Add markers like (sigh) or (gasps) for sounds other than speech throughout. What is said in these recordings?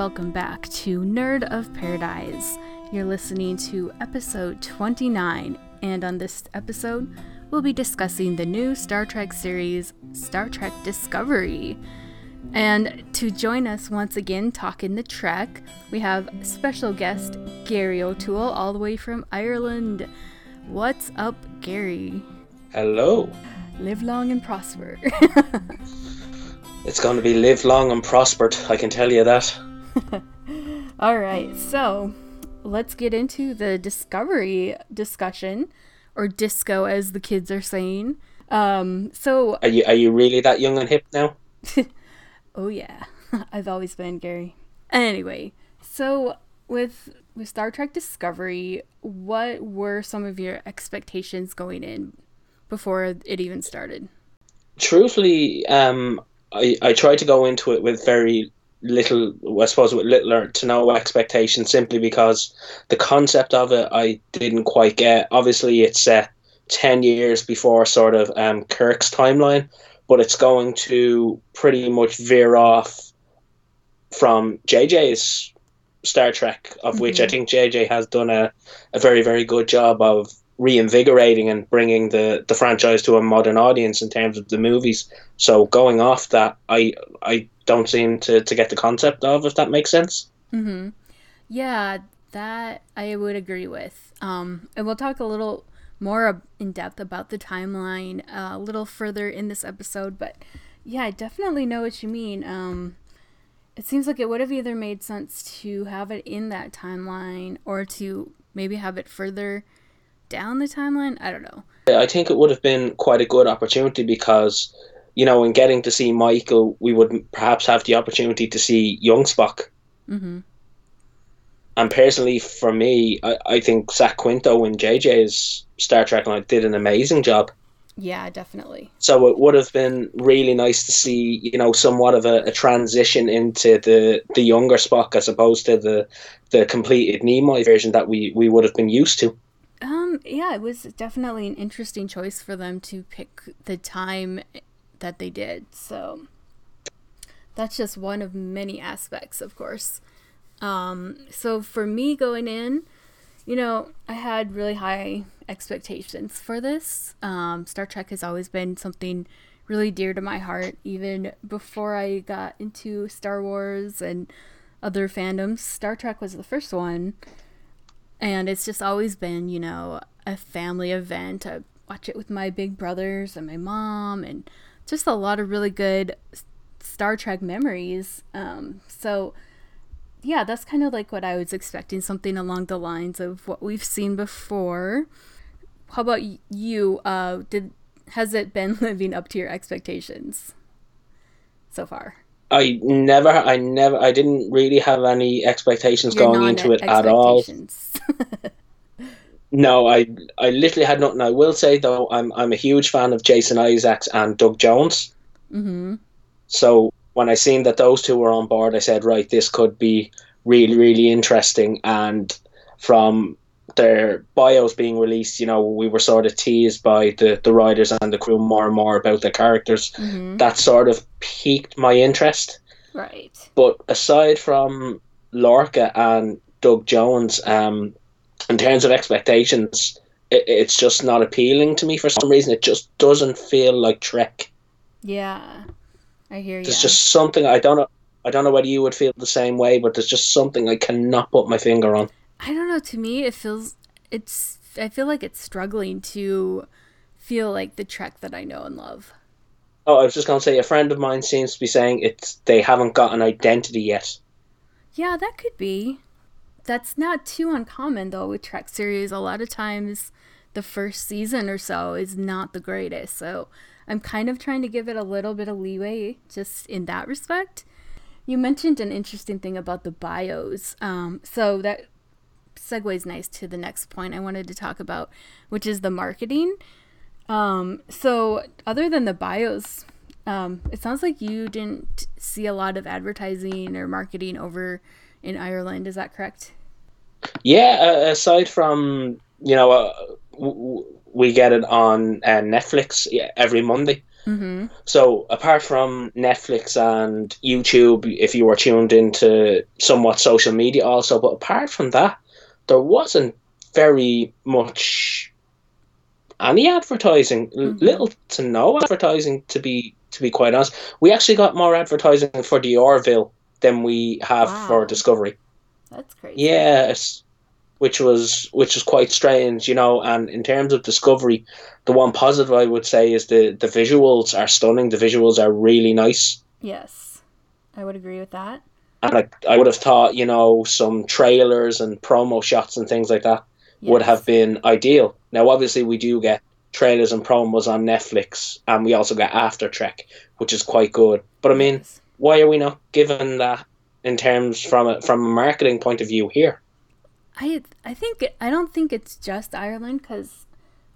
welcome back to Nerd of Paradise. You're listening to episode 29, and on this episode, we'll be discussing the new Star Trek series, Star Trek Discovery. And to join us once again talking the Trek, we have special guest Gary O'Toole, all the way from Ireland. What's up, Gary? Hello. Live long and prosper. (laughs) it's going to be live long and prospered, I can tell you that. (laughs) all right, so let's get into the Discovery discussion, or disco as the kids are saying. Um, so are you are you really that young and hip now? (laughs) Oh yeah, (laughs) I've always been Gary. Anyway, so with with Star Trek Discovery, what were some of your expectations going in before it even started? Truthfully, um, I I tried to go into it with very little, I suppose, with little to no expectation, simply because the concept of it I didn't quite get. Obviously, it's set ten years before sort of um, Kirk's timeline, but it's going to pretty much veer off from JJ's Star Trek, of mm-hmm. which I mm-hmm. think JJ has done a, a very, very good job of reinvigorating and bringing the, the franchise to a modern audience in terms of the movies. So going off that, I I don't seem to, to get the concept of, if that makes sense. Mm-hmm. Yeah, that I would agree with. Um, and we'll talk a little more in depth about the timeline uh, a little further in this episode. But yeah, I definitely know what you mean. Um, it seems like it would have either made sense to have it in that timeline or to maybe have it further down the timeline. I don't know. I think it would have been quite a good opportunity because, you know, in getting to see Michael, we would perhaps have the opportunity to see young Spock. Mm-hmm. And personally, for me, I, I think Zach Quinto and JJ's Star Trek Line did an amazing job. Yeah, definitely. So it would have been really nice to see, you know, somewhat of a, a, transition into the the younger Spock as opposed to the the completed Nimoy version that we we would have been used to. Um, yeah, it was definitely an interesting choice for them to pick the time that they did. So that's just one of many aspects, of course. Um, so for me going in, you know, I had really high expectations for this. Um, Star Trek has always been something really dear to my heart, even before I got into Star Wars and other fandoms. Star Trek was the first one, and it's just always been, you know, a family event. I watch it with my big brothers and my mom, and just a lot of really good Star Trek memories. Um, so yeah, that's kind of like what I was expecting, something along the lines of what we've seen before. How about you? Uh, did has it been (laughs) living up to your expectations so far? I never, I never, I didn't really have any expectations You're going into it at all. (laughs) no, I, I literally had nothing. I will say though, I'm, I'm a huge fan of Jason Isaacs and Doug Jones. Mm-hmm. So when I seen that those two were on board, I said, right, this could be really, really interesting. And from their bios being released, you know, we were sort of teased by the, the writers and the crew more and more about their characters. Mm-hmm. That sort of piqued my interest. Right. But aside from Lorca and Doug Jones, um, in terms of expectations, it, it's just not appealing to me for some reason. It just doesn't feel like Trek. Yeah. I hear you. There's just something I don't know. I don't know whether you would feel the same way, but there's just something I cannot put my finger on. I don't know. To me, it feels it's. I feel like it's struggling to feel like the Trek that I know and love. Oh, I was just gonna say a friend of mine seems to be saying it's they haven't got an identity yet. Yeah, that could be. That's not too uncommon though with Trek series. A lot of times, the first season or so is not the greatest. So I'm kind of trying to give it a little bit of leeway just in that respect. You mentioned an interesting thing about the bios. Um, so that segues nice to the next point I wanted to talk about, which is the marketing. Um, so, other than the bios, um, it sounds like you didn't see a lot of advertising or marketing over in Ireland. Is that correct? Yeah, uh, aside from you know, uh, w- we get it on uh, Netflix every Monday. Mm-hmm. So apart from Netflix and YouTube, if you were tuned into somewhat social media also, but apart from that, there wasn't very much any advertising, Mm-hmm. little to no advertising to be to be quite honest. We actually got more advertising for the Orville than we have Wow. for Discovery. That's crazy. Yes, which was which was quite strange, you know. And in terms of Discovery, the one positive I would say is the the visuals are stunning. The visuals are really nice, Yes, I would agree with that. and I, I would have thought you know some trailers and promo shots and things like that would have been ideal. Now, obviously, we do get trailers and promos on Netflix, and we also get After Trek, which is quite good. But I mean, why are we not given that in terms from a from a marketing point of view here? I I think I don't think it's just Ireland because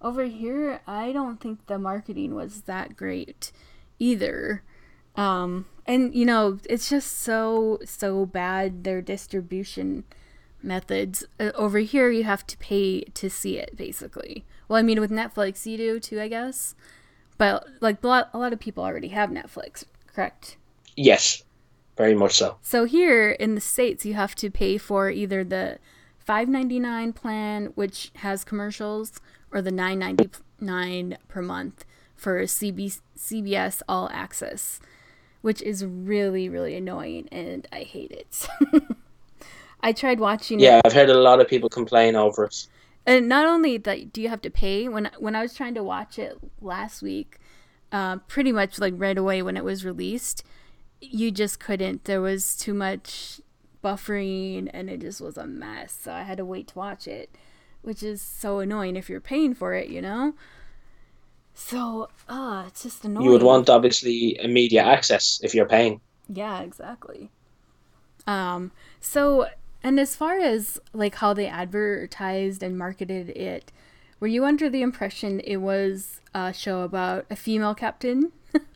over here I don't think the marketing was that great either. Um, and you know it's just so so bad their distribution methods. Uh, over here you have to pay to see it basically. Well, I mean with Netflix you do too, I guess. But like a lot, a lot of people already have Netflix, correct? Yes, very much so. So here in the states, you have to pay for either the five ninety nine plan, which has commercials, or the nine ninety nine per month for CB- CBS All Access, which is really really annoying, and I hate it. (laughs) I tried watching it Yeah, I've heard a lot of people complain over it. and not only that do you have to pay when when I was trying to watch it last week, uh, pretty much like right away when it was released, you just couldn't. There was too much buffering, and it just was a mess. So I had to wait to watch it, which is so annoying if you're paying for it, you know. So, uh, it's just annoying. You would want obviously immediate access if you're paying. Yeah, exactly. Um, so and as far as like how they advertised and marketed it, were you under the impression it was a show about a female captain? (laughs)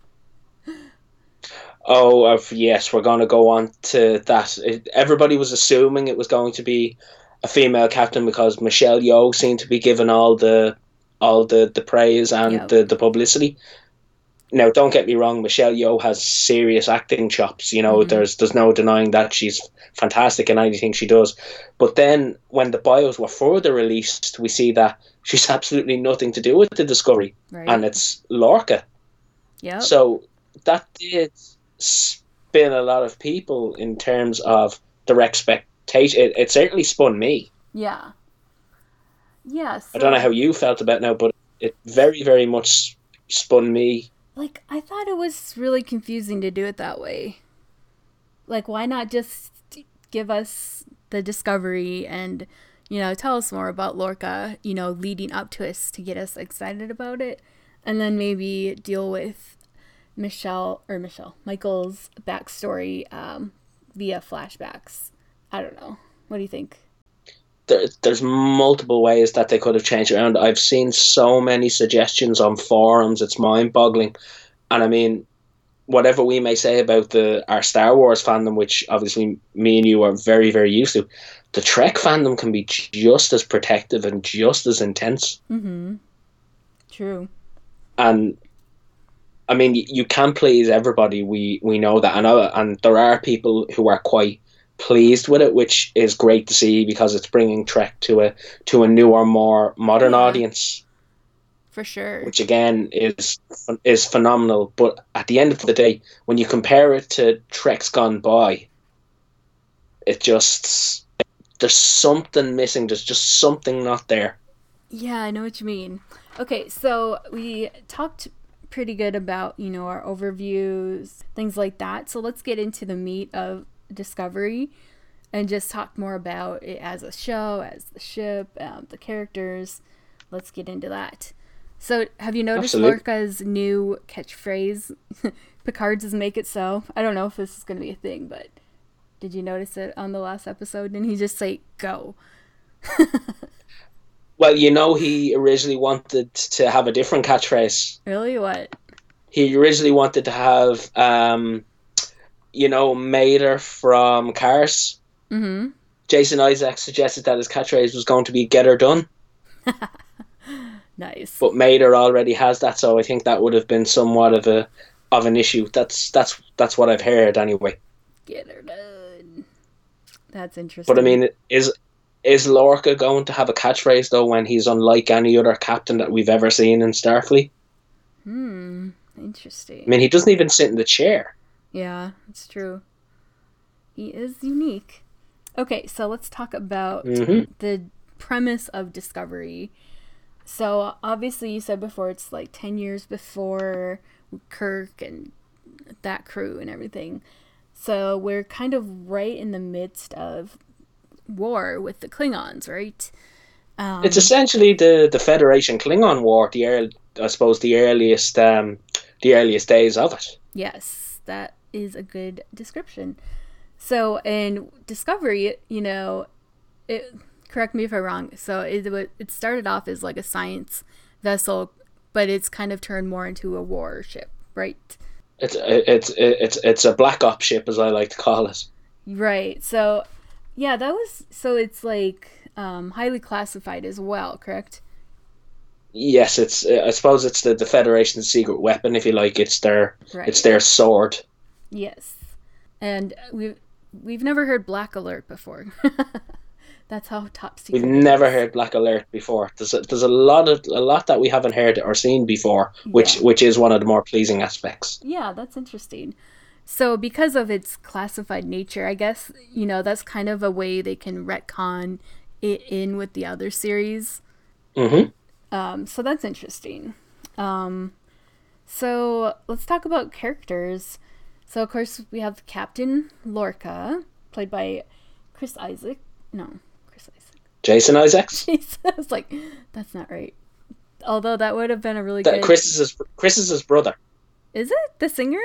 Oh, of yes, we're going to go on to that. It, everybody was assuming it was going to be a female captain because Michelle Yeoh seemed to be given all the all the, the praise and Yep. the, the publicity. Now, don't get me wrong, Michelle Yeoh has serious acting chops. You know, Mhm. there's there's no denying that she's fantastic in anything she does. But then, when the bios were further released, we see that she's (laughs) absolutely nothing to do with the discovery, Right. and it's Lorca. yep. So that did spin a lot of people in terms of their expectation. It, it certainly spun me. yeah. Yeah. I don't know how you felt about now, but it very, very much spun me. like I thought it was really confusing to do it that way. Like why not just give us the discovery and you know tell us more about Lorca, you know, leading up to us to get us excited about it and then maybe deal with Michelle or Michelle Michael's backstory um, via flashbacks. I don't know. What do you think? There, there's multiple ways that they could have changed around. I've seen so many suggestions on forums. It's mind boggling. And I mean, whatever we may say about the our Star Wars fandom, which obviously me and you are very, very used to, the Trek fandom can be just as protective and just as intense. Mm-hmm. True. and I mean, you can't please everybody. We we know that, and uh, and there are people who are quite pleased with it, which is great to see because it's bringing Trek to a to a newer, more modern Yeah. audience, For sure. which again is is phenomenal. But at the end of the day, when you compare it to Trek's Gone By, it just there's something missing. There's just something not there. Yeah, I know what you mean. Okay, so we talked pretty good about, you know, our overviews, things like that. So let's get into the meat of Discovery and just talk more about it as a show, as the ship, um, the characters. Let's get into that. So, have you noticed Absolutely. Lorca's new catchphrase? (laughs) Picard's is make it so. I don't know if this is going to be a thing, but did you notice it on the last episode? Didn't he just say go? (laughs) Well, you know, he originally wanted to have a different catchphrase. Really? What? he originally wanted to have um you know Mater from Cars. Mm hmm. Jason Isaac suggested that his catchphrase was going to be "Get her done." (laughs) Nice. but Mater already has that, so I think that would have been somewhat of a of an issue. That's that's that's what I've heard anyway. Get her done. That's interesting. But I mean, is is Lorca going to have a catchphrase though when he's unlike any other captain that we've ever seen in Starfleet? Hmm. Interesting. I mean, he doesn't even sit in the chair. Yeah, it's true. He is unique. Okay, so let's talk about hmm the premise of Discovery. So obviously, you said before it's like ten years before Kirk and that crew and everything. So we're kind of right in the midst of war with the Klingons, right? Um, It's essentially the the Federation Klingon War. The early, I suppose the earliest um, the earliest days of it. Yes, that is a good description. So in Discovery, you know, it correct me if I'm wrong. So it it started off as like a science vessel, but it's kind of turned more into a warship, right? It's it's it's it's a black ops ship, as I like to call it. Right. So yeah, that was so it's like um, highly classified as well, correct? Yes, it's. I suppose it's the, the Federation's secret weapon, if you like. It's their Right. it's their sword. Yes. And we've we've never heard Black Alert before. (laughs) That's how top secret. We've never is. heard Black Alert before. There's a, there's a lot of a lot that we haven't heard or seen before, which Yeah. which is one of the more pleasing aspects. Yeah, that's interesting. So, because of its classified nature, I guess, you know, that's kind of a way they can retcon it in with the other series. hmm Um, so, that's interesting. Um, so, let's talk about characters. So, of course, we have Captain Lorca, played by Chris Isaac. No, Chris Isaac. (laughs) Jason Isaacs. I was like, that's not right. Although that would have been a really That good. Chris is his, Chris is his brother. Is it the singer?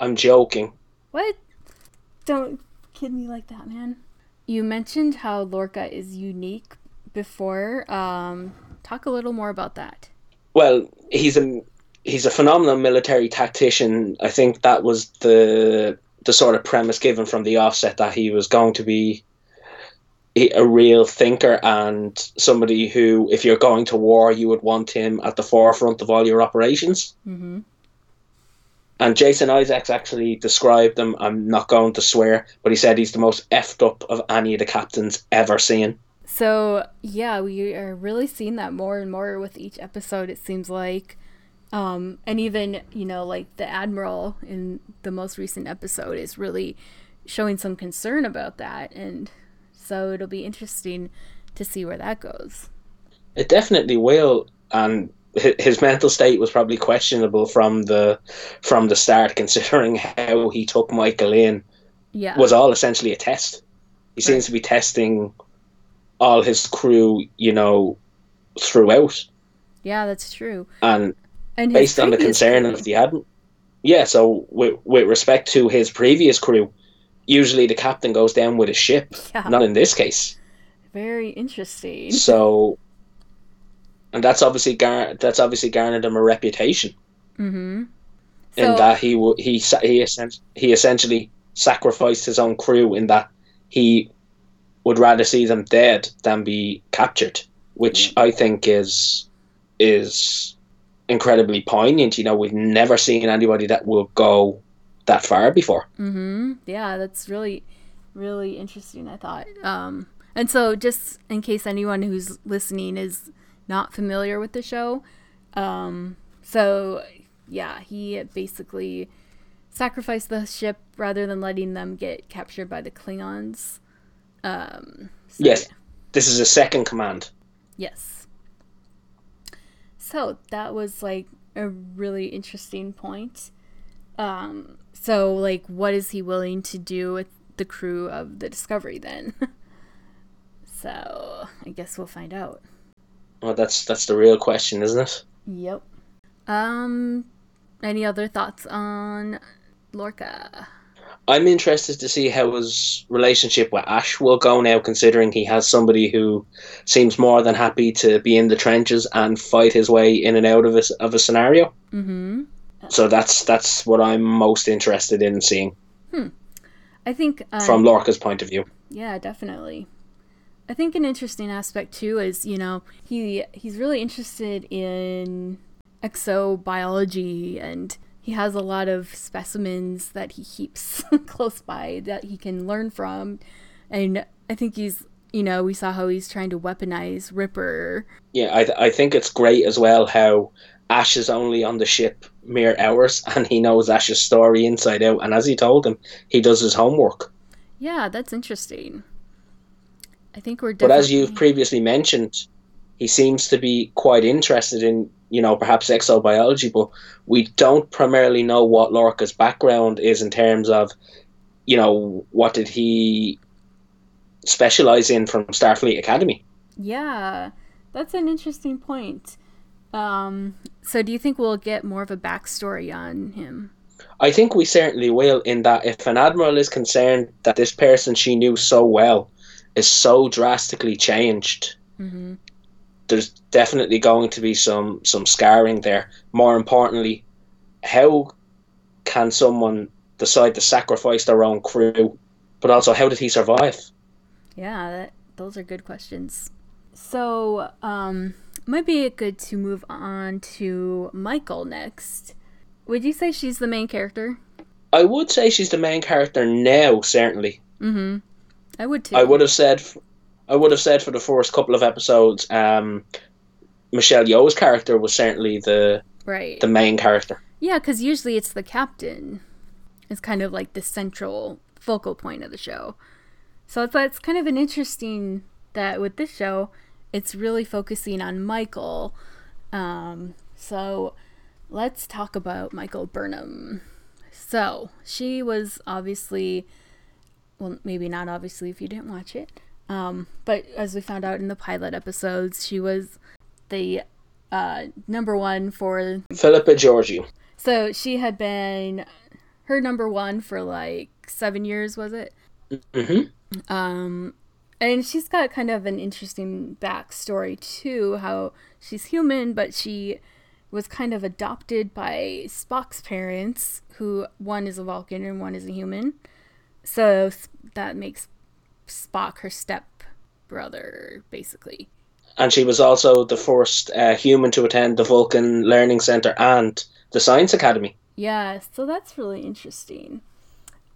I'm joking. What? Don't kid me like that, man. You mentioned how Lorca is unique before. Um, talk a little more about that. Well, he's a he's a phenomenal military tactician. I think that was the the sort of premise given from the offset that he was going to be a real thinker and somebody who, if you're going to war, you would want him at the forefront of all your operations. Mm-hmm. And Jason Isaacs actually described him. I'm not going to swear, but he said he's the most effed up of any of the captains ever seen. So yeah, we are really seeing that more and more with each episode. It seems like, um, and even you know, like the admiral in the most recent episode is really showing some concern about that, and so it'll be interesting to see where that goes. It definitely will, and his mental state was probably questionable from the from the start, considering (laughs) how he took Michael in Yeah. was all essentially a test. He seems to be testing all his crew, you know, throughout, yeah, that's true. and And based on the concern crew- of the admiral. Yeah, so with with respect to his previous crew, usually the captain goes down with a ship. Yeah. Not in this case. Very interesting. So, and that's obviously gar- that's obviously garnered him a reputation Mm-hmm. in that he w- he he essen- he essentially sacrificed his own crew in that he would rather see them dead than be captured, which I think is is incredibly poignant. You know, we've never seen anybody that will go that far before. mm-hmm. Yeah, that's really, really interesting. I thought. Um, and so just in case anyone who's listening is not familiar with the show, um, so yeah, he basically sacrificed the ship rather than letting them get captured by the Klingons. Um, so, Yes. yeah. This is a second command. Yes. So that was like a really interesting point. Um, so like, what is he willing to do with the crew of the Discovery then? (laughs) so I guess we'll find out. Well, that's that's the real question, isn't it? Yep. Um, any other thoughts on Lorca? I'm interested to see how his relationship with Ash will go now, considering he has somebody who seems more than happy to be in the trenches and fight his way in and out of a, of a scenario. Mm-hmm. So that's that's what I'm most interested in seeing Hmm. I think um, from Lorca's point of view. Yeah, definitely. I think an interesting aspect too is, you know, he he's really interested in exobiology and he has a lot of specimens that he keeps (laughs) close by that he can learn from. And I think he's, you know, we saw how he's trying to weaponize Ripper. Yeah, I, th- I think it's great as well how Ash is only on the ship mere hours (laughs) and he knows Ash's story inside out. And as he told him, he does his homework. Yeah, that's interesting. I think we're But as you've previously mentioned, he seems to be quite interested in, you know, perhaps exobiology, but we don't primarily know what Lorca's background is in terms of, you know, what did he specialize in from Starfleet Academy? Yeah, that's an interesting point. Um, so do you think we'll get more of a backstory on him? I think we certainly will, in that if an admiral is concerned that this person she knew so well is so drastically changed, mm-hmm. there's definitely going to be some some scarring there. More importantly, how can someone decide to sacrifice their own crew? But also, how did he survive? Yeah, that, those are good questions. So, um, might be good to move on to Michael next. Would you say she's the main character? I would say she's the main character now, certainly. Mm-hmm. I would too. I would have said, I would have said for the first couple of episodes, um, Michelle Yeoh's character was certainly the right the main character. Yeah, because usually it's the captain. It's kind of like the central focal point of the show. So it's it's kind of an interesting that with this show, it's really focusing on Michael. Um, so let's talk about Michael Burnham. So she was obviously well, maybe not obviously if you didn't watch it. Um, but as we found out in the pilot episodes, she was the uh, number one for Philippa Georgiou. So she had been her number one for like seven years, was it? Mm-hmm. Um, and she's got kind of an interesting backstory too. How she's human, but she was kind of adopted by Spock's parents, who one is a Vulcan and one is a human. So that makes Spock her step brother, basically. And she was also the first uh, human to attend the Vulcan Learning Center and the Science Academy. Yeah, so that's really interesting.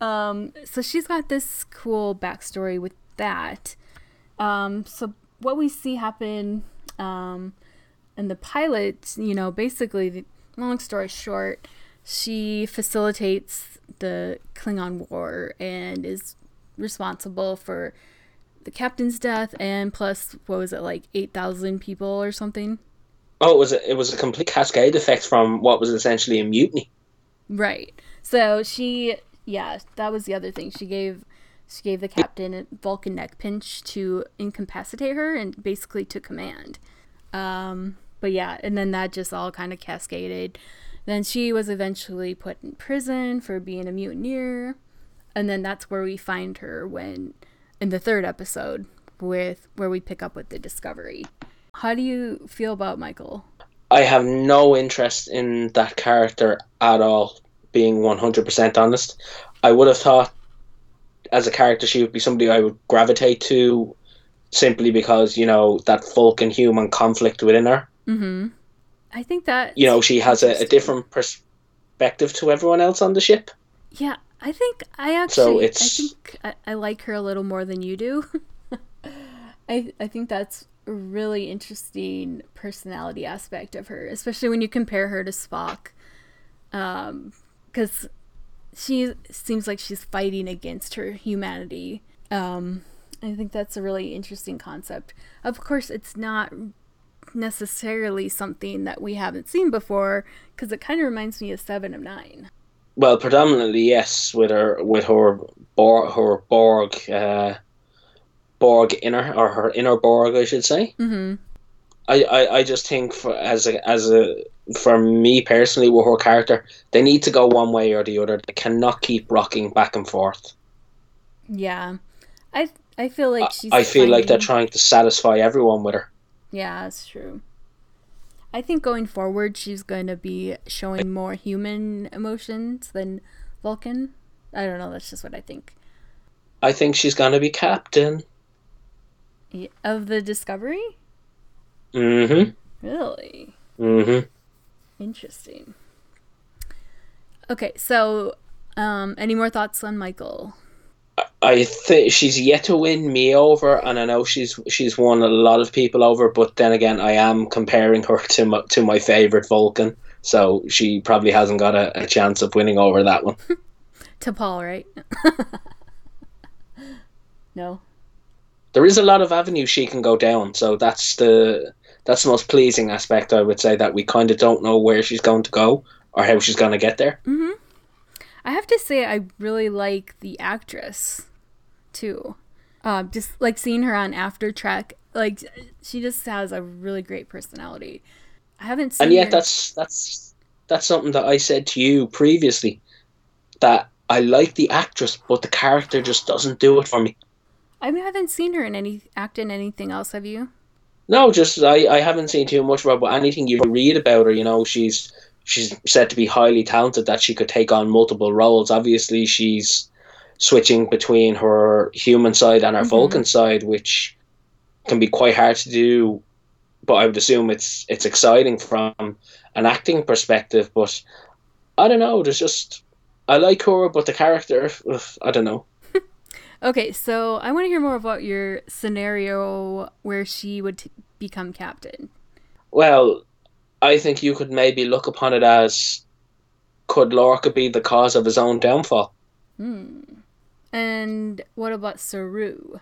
Um, so she's got this cool backstory with that. Um, so what we see happen um, in the pilot, you know, basically, long story short, she facilitates the Klingon War and is responsible for the captain's death and plus what was it like eight thousand people or something. Oh, it was a, it was a complete cascade effect from what was essentially a mutiny. Right. So she, yeah, that was the other thing. She gave she gave the captain a Vulcan neck pinch to incapacitate her and basically took command. Um, but yeah, and then that just all kind of cascaded. Then she was eventually put in prison for being a mutineer. And then that's where we find her when in the third episode with where we pick up with the discovery. How do you feel about Michael? I have no interest in that character at all, being 100% honest. I would have thought as a character she would be somebody I would gravitate to simply because, you know, that Vulcan human conflict within her. Mm-hmm. I think that you know she has a, a, different perspective to everyone else on the ship. Yeah, I think I actually so it's... I think I, I like her a little more than you do. (laughs) I I think that's a really interesting personality aspect of her, especially when you compare her to Spock. Um, because she seems like she's fighting against her humanity. Um, I think that's a really interesting concept. Of course, it's not necessarily something that we haven't seen before because it kind of reminds me of Seven of Nine. Well, predominantly yes, with her with her Borg, her Borg, uh, Borg inner or her inner Borg, I should say. Mm-hmm. I, I, I just think for as a as a for me personally with her character, they need to go one way or the other. They cannot keep rocking back and forth. Yeah, I I feel like she's. I feel finding... like they're trying to satisfy everyone with her. Yeah, that's true. I think going forward, she's going to be showing more human emotions than Vulcan. I don't know. That's just what I think. I think she's going to be captain. Of the Discovery? Mm hmm. Really? Mm hmm. Interesting. Okay, so um, any more thoughts on Michael? I think she's yet to win me over, and I know she's she's won a lot of people over. But then again, I am comparing her to my, to my favorite Vulcan, so she probably hasn't got a, a chance of winning over that one. (laughs) to Paul, right? (laughs) no. There is a lot of avenues she can go down, so that's the that's the most pleasing aspect. I would say that we kind of don't know where she's going to go or how she's going to get there. Mm-hmm. I have to say, I really like the actress too. Uh, just like seeing her on After Trek, like she just has a really great personality. I haven't seen. and yet her- that's that's that's something that I said to you previously that I like the actress, but the character just doesn't do it for me. I haven't seen her in any act in anything else. Have you? No, just I, I haven't seen too much about but anything you read about her. You know, she's she's said to be highly talented, that she could take on multiple roles. Obviously, she's switching between her human side and her Mhm. Vulcan side, which can be quite hard to do. But I would assume it's it's exciting from an acting perspective. But I don't know. There's just I like her, but the character, ugh, I don't know. (laughs) Okay, so I want to hear more about your scenario where she would t- become captain. Well, I think you could maybe look upon it as could Lorca be the cause of his own downfall? Hmm. And what about Saru?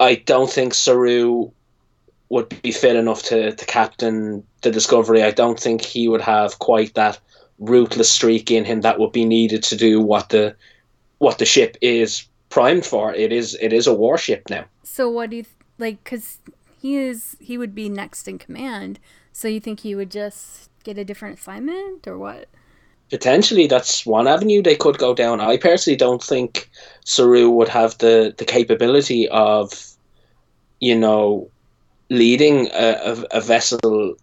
I don't think Saru would be fit enough to, to captain the Discovery. I don't think he would have quite that ruthless streak in him that would be needed to do what the what the ship is primed for. It is it is a warship now. So what do you th- like? Because he is he would be next in command. So you think he would just get a different assignment or what? Potentially, that's one avenue they could go down. I personally don't think Saru would have the, the capability of, you know, leading a, a, a vessel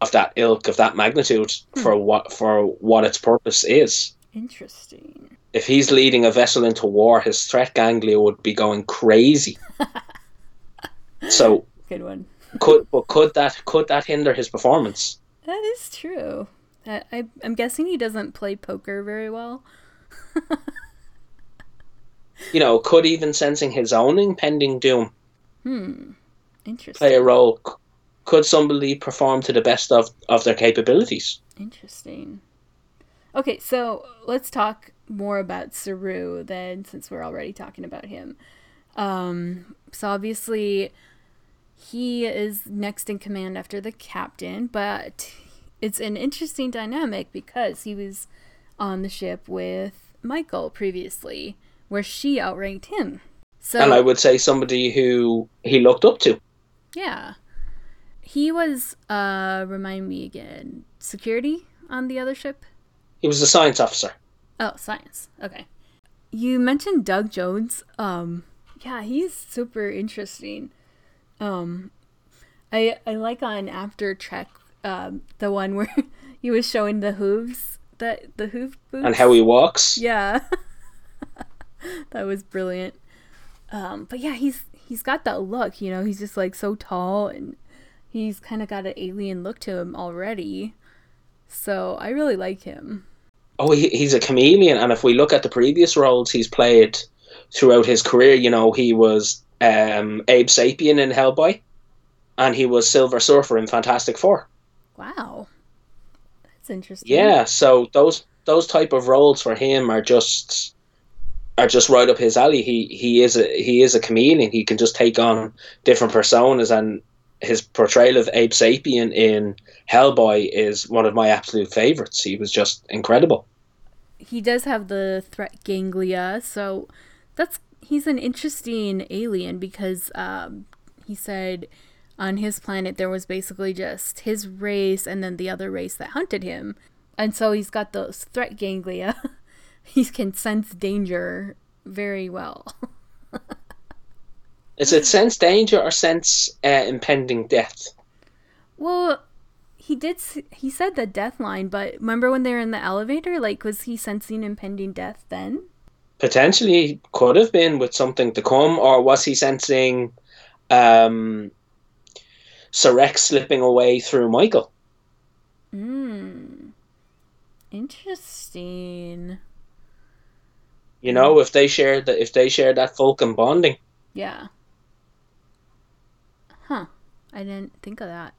of that ilk, of that magnitude, hmm. for what for what its purpose is. Interesting. If he's leading a vessel into war, his threat ganglia would be going crazy. (laughs) so Good one. could but could that could that hinder his performance? That is true. I, I I'm guessing he doesn't play poker very well. (laughs) You know, could even sensing his own impending doom Hmm. Interesting. play a role? Could somebody perform to the best of, of their capabilities? Interesting. Okay, so let's talk more about Saru then, since we're already talking about him. Um, so obviously, he is next in command after the captain, but it's an interesting dynamic because he was on the ship with Michael previously, where she outranked him. So And I would say somebody who he looked up to. yeah, he was. Uh, remind me again, security on the other ship. He was a science officer. Oh, science. Okay. You mentioned Doug Jones. Um, yeah, he's super interesting. Um, I I like on After Trek, um, the one where (laughs) he was showing the hooves that the hoof boots And how he walks. Yeah, (laughs) that was brilliant. Um, but yeah, he's he's got that look. You know, he's just like so tall and he's kind of got an alien look to him already. So I really like him. Oh, he, he's a chameleon. And if we look at the previous roles he's played throughout his career, you know, he was um, Abe Sapien in Hellboy, and he was Silver Surfer in Fantastic Four. Wow. That's interesting. Yeah, so those those type of roles for him are just are just right up his alley. He he is a he is a comedian. He can just take on different personas, and his portrayal of Abe Sapien in Hellboy is one of my absolute favorites. He was just incredible. He does have the threat ganglia, so that's he's an interesting alien because um, he said on his planet there was basically just his race and then the other race that hunted him. And so he's got those threat ganglia. (laughs) he can sense danger very well. (laughs) Is it sense danger or sense uh, impending death? Well, he did. He said the death line, but remember when they were in the elevator? Like, was he sensing impending death then? Potentially could have been with something to come, or was he sensing um, Sarek slipping away through Michael. Hmm. Interesting. You know, if they shared that, if they shared that Vulcan bonding. Yeah. Huh. I didn't think of that.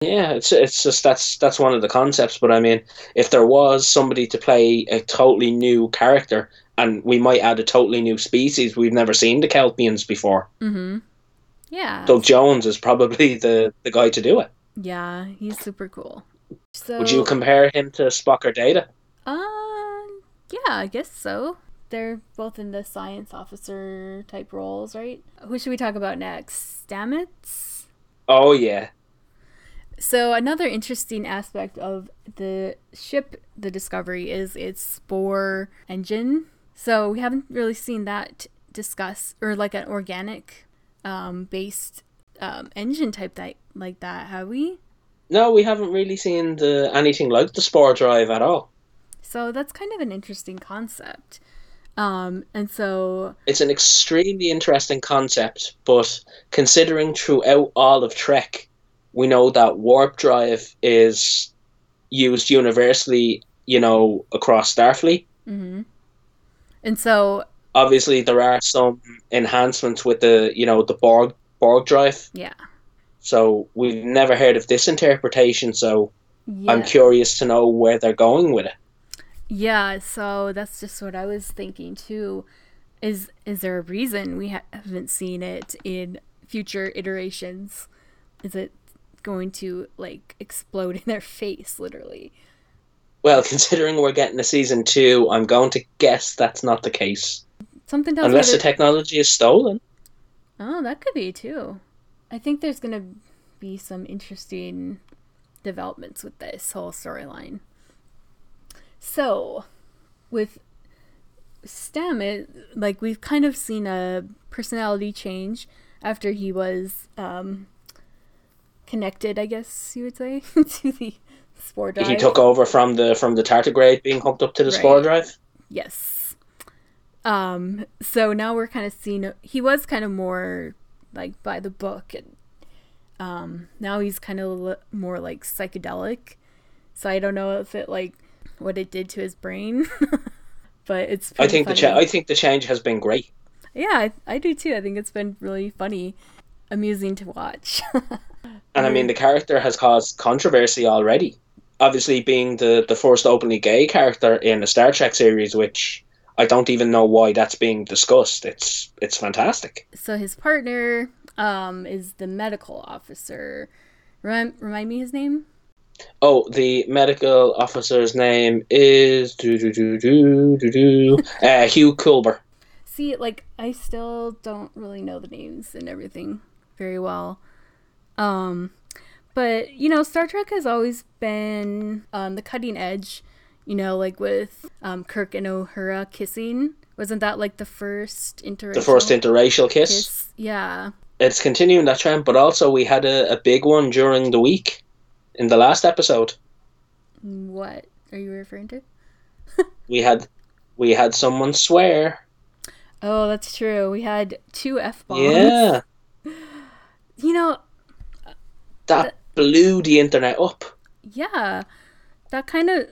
Yeah, it's it's just that's that's one of the concepts. But I mean, if there was somebody to play a totally new character, and we might add a totally new species, we've never seen the Kelpians before. Mm-hmm. Yeah. Doug Jones is probably (laughs) the the guy to do it. Yeah, he's super cool. So Would you compare him to Spock or Data? Uh, yeah, I guess so. They're both in the science officer type roles, right? Who should we talk about next? Stamets? Oh yeah, So another interesting aspect of the ship, the Discovery, is its spore engine. So we haven't really seen that discuss or like an organic um, based um, engine type that like that, have we? no, we haven't really seen the anything like the Spore Drive at all. So that's kind of an interesting concept. Um, and so It's an extremely interesting concept, but considering throughout all of Trek, we know that warp drive is used universally, you know, across Starfleet. Mm-hmm. and so Obviously, there are some enhancements with the, you know, the Borg Borg drive. yeah. So we've never heard of this interpretation. So yeah. I'm curious to know where they're going with it. Yeah, so that's just what I was thinking too. Is is there a reason we ha- haven't seen it in future iterations? Is it going to like explode in their face, literally? Well, (laughs) considering we're getting a season two, I'm going to guess that's not the case. Something tells Unless me the technology is stolen. Oh, that could be too. I think there's gonna be some interesting developments with this whole storyline. So, with Stamets, like we've kind of seen a personality change after he was um, connected, I guess you would say, (laughs) to the spore drive. He took over from the from the tardigrade being hooked up to the spore drive. Yes. Um, so now we're kind of seeing he was kind of more like by the book and um now he's kind of li- more like psychedelic. So I don't know if it like what it did to his brain. (laughs) but it's I think the funny. cha- I think the change has been great. Yeah, I, I do too. I think it's been really funny, amusing to watch. (laughs) And I mean, the character has caused controversy already. Obviously, being the, the first openly gay character in a Star Trek series, which I don't even know why that's being discussed. It's it's fantastic. so his partner um is the medical officer. Rem- remind me his name? Oh, the medical officer's name is do do do do do do (laughs) uh, Hugh Culber. See, like I still don't really know the names and everything very well. Um but you know, Star Trek has always been on the cutting edge, you know, like with um Kirk and Uhura kissing. Wasn't that like the first interracial The first interracial kiss. kiss? Yeah. It's continuing that trend, but also we had a, a big one during the week in the last episode. What are you referring to? (laughs) We had we had someone swear. Oh, that's true. We had two F bombs. Yeah, (gasps) You know, that blew the internet up. yeah. That kind of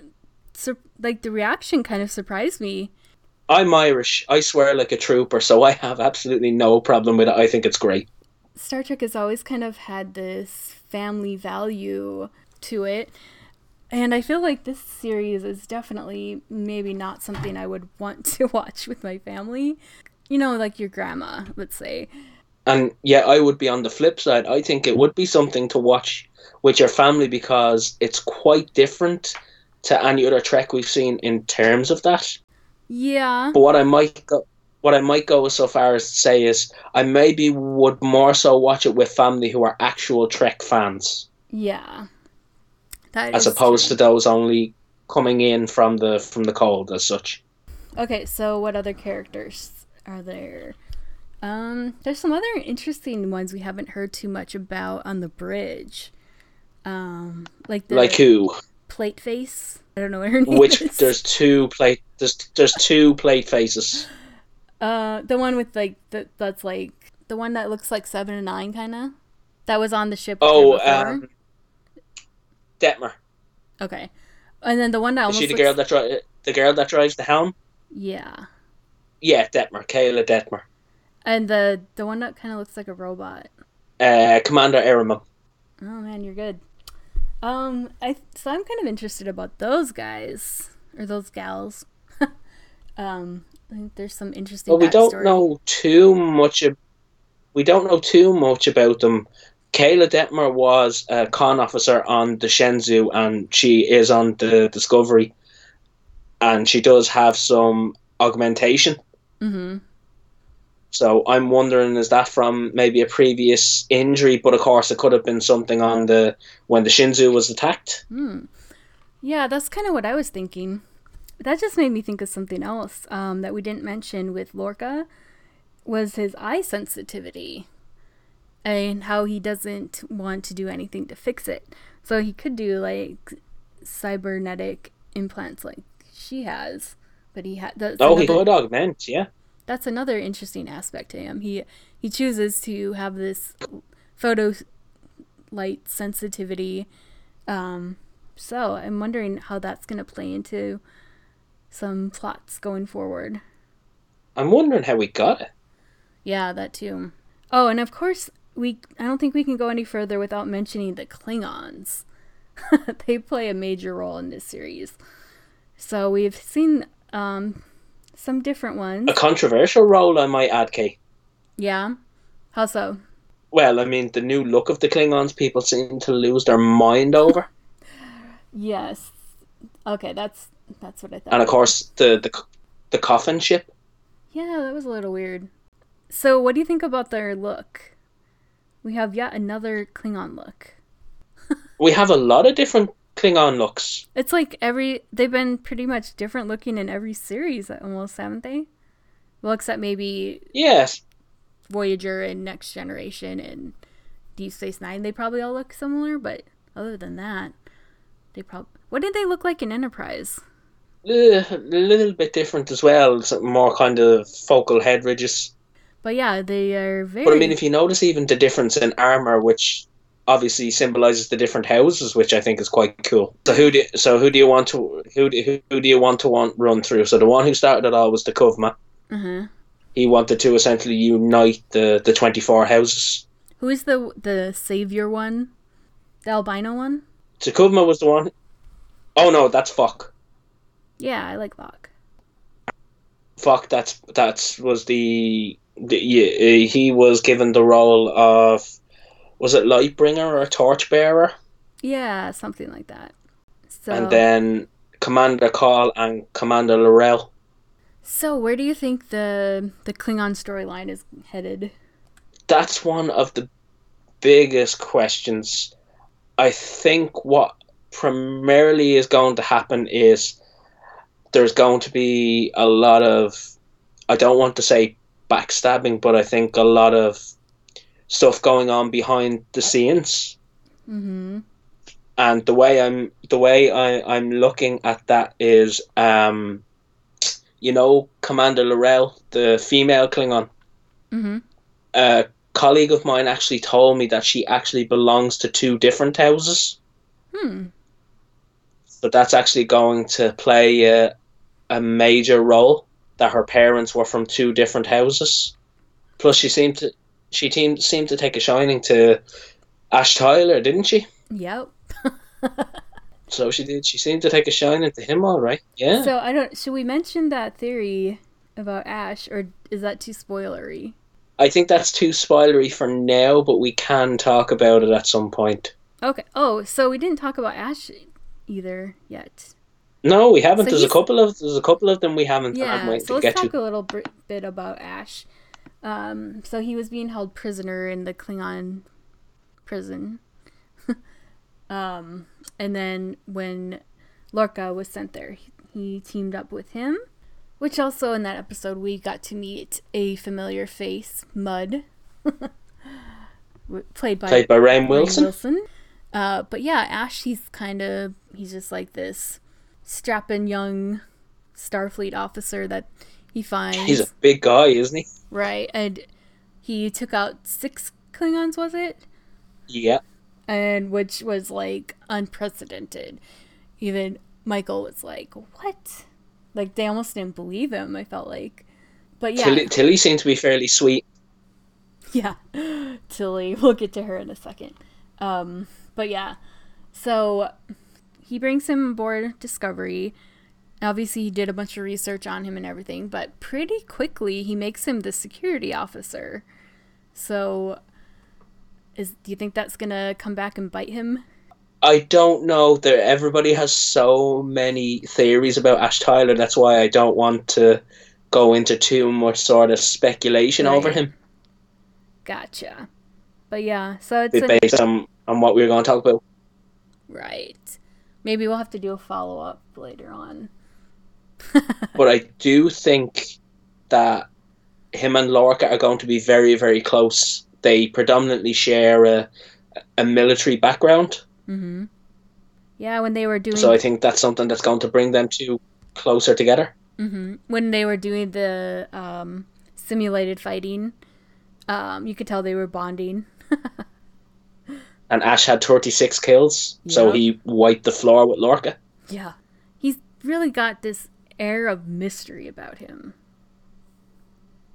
sur- like the reaction kind of surprised me. I'm Irish. I swear like a trooper, so I have absolutely no problem with it. I think it's great. Star Trek has always kind of had this family value to it. And I feel like this series is definitely maybe not something I would want (laughs) to watch with my family. You know, like your grandma, let's say. And yeah, I would be on the flip side. I think it would be something to watch with your family because it's quite different to any other Trek we've seen in terms of that. Yeah. But what I might go, what I might go so far as to say is, I maybe would more so watch it with family who are actual Trek fans, Yeah. That as opposed true. to those only coming in from the from the cold as such. Okay, so what other characters are there? Um, there's some other interesting ones we haven't heard too much about on the bridge. Um, like the Like who? Plate face. I don't know what her name Which is. there's two plate there's there's two plate faces. Uh, the one with like the, that's like the one that looks like seven and nine, kind of. That was on the ship. Oh, um, Detmer. okay. And then the one that Is almost she the looks, girl that dri- the girl that drives the helm? yeah, Yeah, Detmer. Kayla Detmer. and the the one that kind of looks like a robot. Uh, Commander Airiam. Oh man, you're good. Um, I so I'm kind of interested about those guys or those gals. (laughs) um, I think there's some interesting. Well, we don't know too much. Ab- we don't know too much about them. Keyla Detmer was a conn officer on the Shenzhou, and she is on the Discovery, and she does have some augmentation. Mm-hmm. So I'm wondering, is that from maybe a previous injury? But of course, it could have been something on the when the Shenzhou was attacked. Hmm. Yeah, that's kind of what I was thinking. That just made me think of something else um, that we didn't mention with Lorca was his eye sensitivity and how he doesn't want to do anything to fix it. So he could do like cybernetic implants like she has, but he had. Oh, he could augment, yeah. That's another interesting aspect to him. He he chooses to have this photo light sensitivity. Um, so I'm wondering how that's going to play into some plots going forward. I'm wondering how we got it. Yeah, that too. Oh, and of course we I don't think we can go any further without mentioning the Klingons. (laughs) they play a major role in this series. So we've seen um, some different ones. A controversial role, I might add, Kate. Yeah. How so? Well, I mean, the new look of the Klingons, people seem to lose their mind over, (laughs) Yes. Okay, that's that's what I thought. and of course, the the the coffin ship. Yeah, that was a little weird. So, what do you think about their look? We have yet another Klingon look. (laughs) We have a lot of different Klingon looks. It's like every they've been pretty much different looking in every series almost, haven't they? Well, except maybe Yes, Voyager and Next Generation and Deep Space Nine. They probably all look similar, but other than that, they probably. What did they look like in Enterprise? a little bit different as well. More kind of focal head ridges. But yeah, they are very. But I mean, if you notice even the difference in armor, which obviously symbolizes the different houses, which I think is quite cool. So who do so who do you want to who do, who do you want to want run through? So the one who started it all was the T'Kuvma. uh-huh. He wanted to essentially unite the the twenty four houses. Who is the the savior one? The albino one? So T'Kuvma was the one. Oh no, that's Voq. Yeah, I like Voq. Voq. That's that's was the, the yeah, he was given the role of was it Lightbringer or Torchbearer, Yeah, something like that. So, and then Commander Kol and Commander L'Rell. so where do you think the the Klingon storyline is headed? that's one of the biggest questions. I think what primarily is going to happen is there's going to be a lot of, I don't want to say backstabbing, but I think a lot of stuff going on behind the scenes. Mm-hmm. And the way I'm, the way I, I'm looking at that is, um, you know, Commander L'Rell, the female Klingon Mm-hmm. a colleague of mine actually told me that she actually belongs to two different houses. Hmm. So that's actually going to play a, a major role. That her parents were from two different houses. Plus, she seemed to she team, seemed to take a shining to Ash Tyler, didn't she? Yep. (laughs) So she did. She seemed to take a shining to him, all right. Yeah. So I don't. Should we mention that theory about Ash, or is that too spoilery? I think that's too spoilery for now, but we can talk about it at some point. Okay. Oh, so we didn't talk about Ash either yet. No, we haven't. So there's a couple of there's a couple of them we haven't. Yeah. So let's talk to. a little bit about Ash. Um, so he was being held prisoner in the Klingon prison. (laughs) um, and then when Lorca was sent there, he, he teamed up with him. Which also in that episode we got to meet a familiar face, Mudd, (laughs) played by Played by Rainn Wilson. Wilson. Uh, but yeah, Ash, he's kind of he's just like this strapping young Starfleet officer that he finds He's a big guy, isn't he? right, and he took out six Klingons, was it? Yeah. And which was like unprecedented. Even Michael was like, "What?" Like they almost didn't believe him. I felt like, but yeah, Tilly, Tilly seemed to be fairly sweet. (laughs) yeah, (laughs) Tilly. We'll get to her in a second. Um, but yeah, so he brings him aboard Discovery. Obviously, he did a bunch of research on him and everything, but pretty quickly he makes him the security officer. So, is do you think that's gonna come back and bite him? I don't know. There, everybody has so many theories about Ash Tyler. That's why I don't want to go into too much sort of speculation over him, Gotcha. But yeah, so it's a, based on on what we are going to talk about. right. Maybe we'll have to do a follow up later on. But I do think that him and Lorca are going to be very, very close. They predominantly share a, a military background, Mm-hmm. Yeah, when they were doing so I think that's something that's going to bring them two closer together. hmm When they were doing the um, simulated fighting, um, you could tell they were bonding. (laughs) And Ash had 36 kills, so he wiped the floor with Lorca. Yeah. He's really got this air of mystery about him.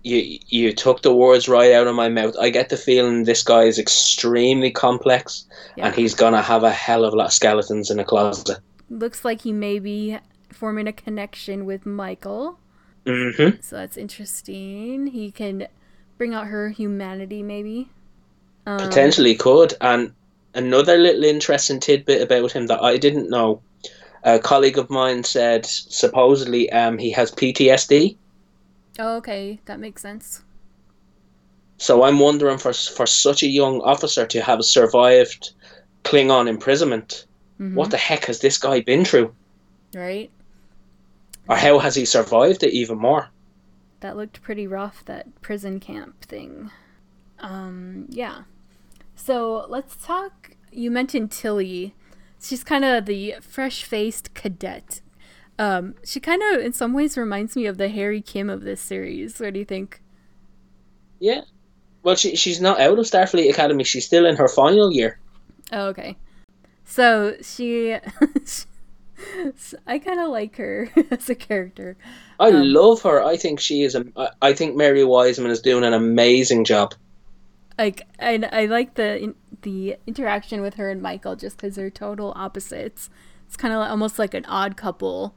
You you took the words right out of my mouth. I get the feeling this guy is extremely complex, Yeah. and he's gonna have a hell of a lot of skeletons in a closet. Looks like he may be forming a connection with Michael. hmm So that's interesting. He can bring out her humanity, maybe. Um, Potentially could. And another little interesting tidbit about him that I didn't know. A colleague of mine said supposedly um, he has PTSD. Oh, okay. That makes sense. So I'm wondering for for such a young officer to have survived Klingon imprisonment, Mhm. what the heck has this guy been through? Right? Or how has he survived it even more? That looked pretty rough, that prison camp thing. Um, yeah. So let's talk. You mentioned Tilly. She's kind of the fresh faced cadet. Um, she kind of, in some ways, reminds me of the Harry Kim of this series. What do you think? Yeah. Well, she she's not out of Starfleet Academy. She's still in her final year. Oh, okay. So she. (laughs) I kind of like her (laughs) as a character. I Um, love her. I think she is. A, I- I think Mary Wiseman is doing an amazing job. Like and I like the in, the interaction with her and Michael just because they're total opposites. It's kind of almost like an odd couple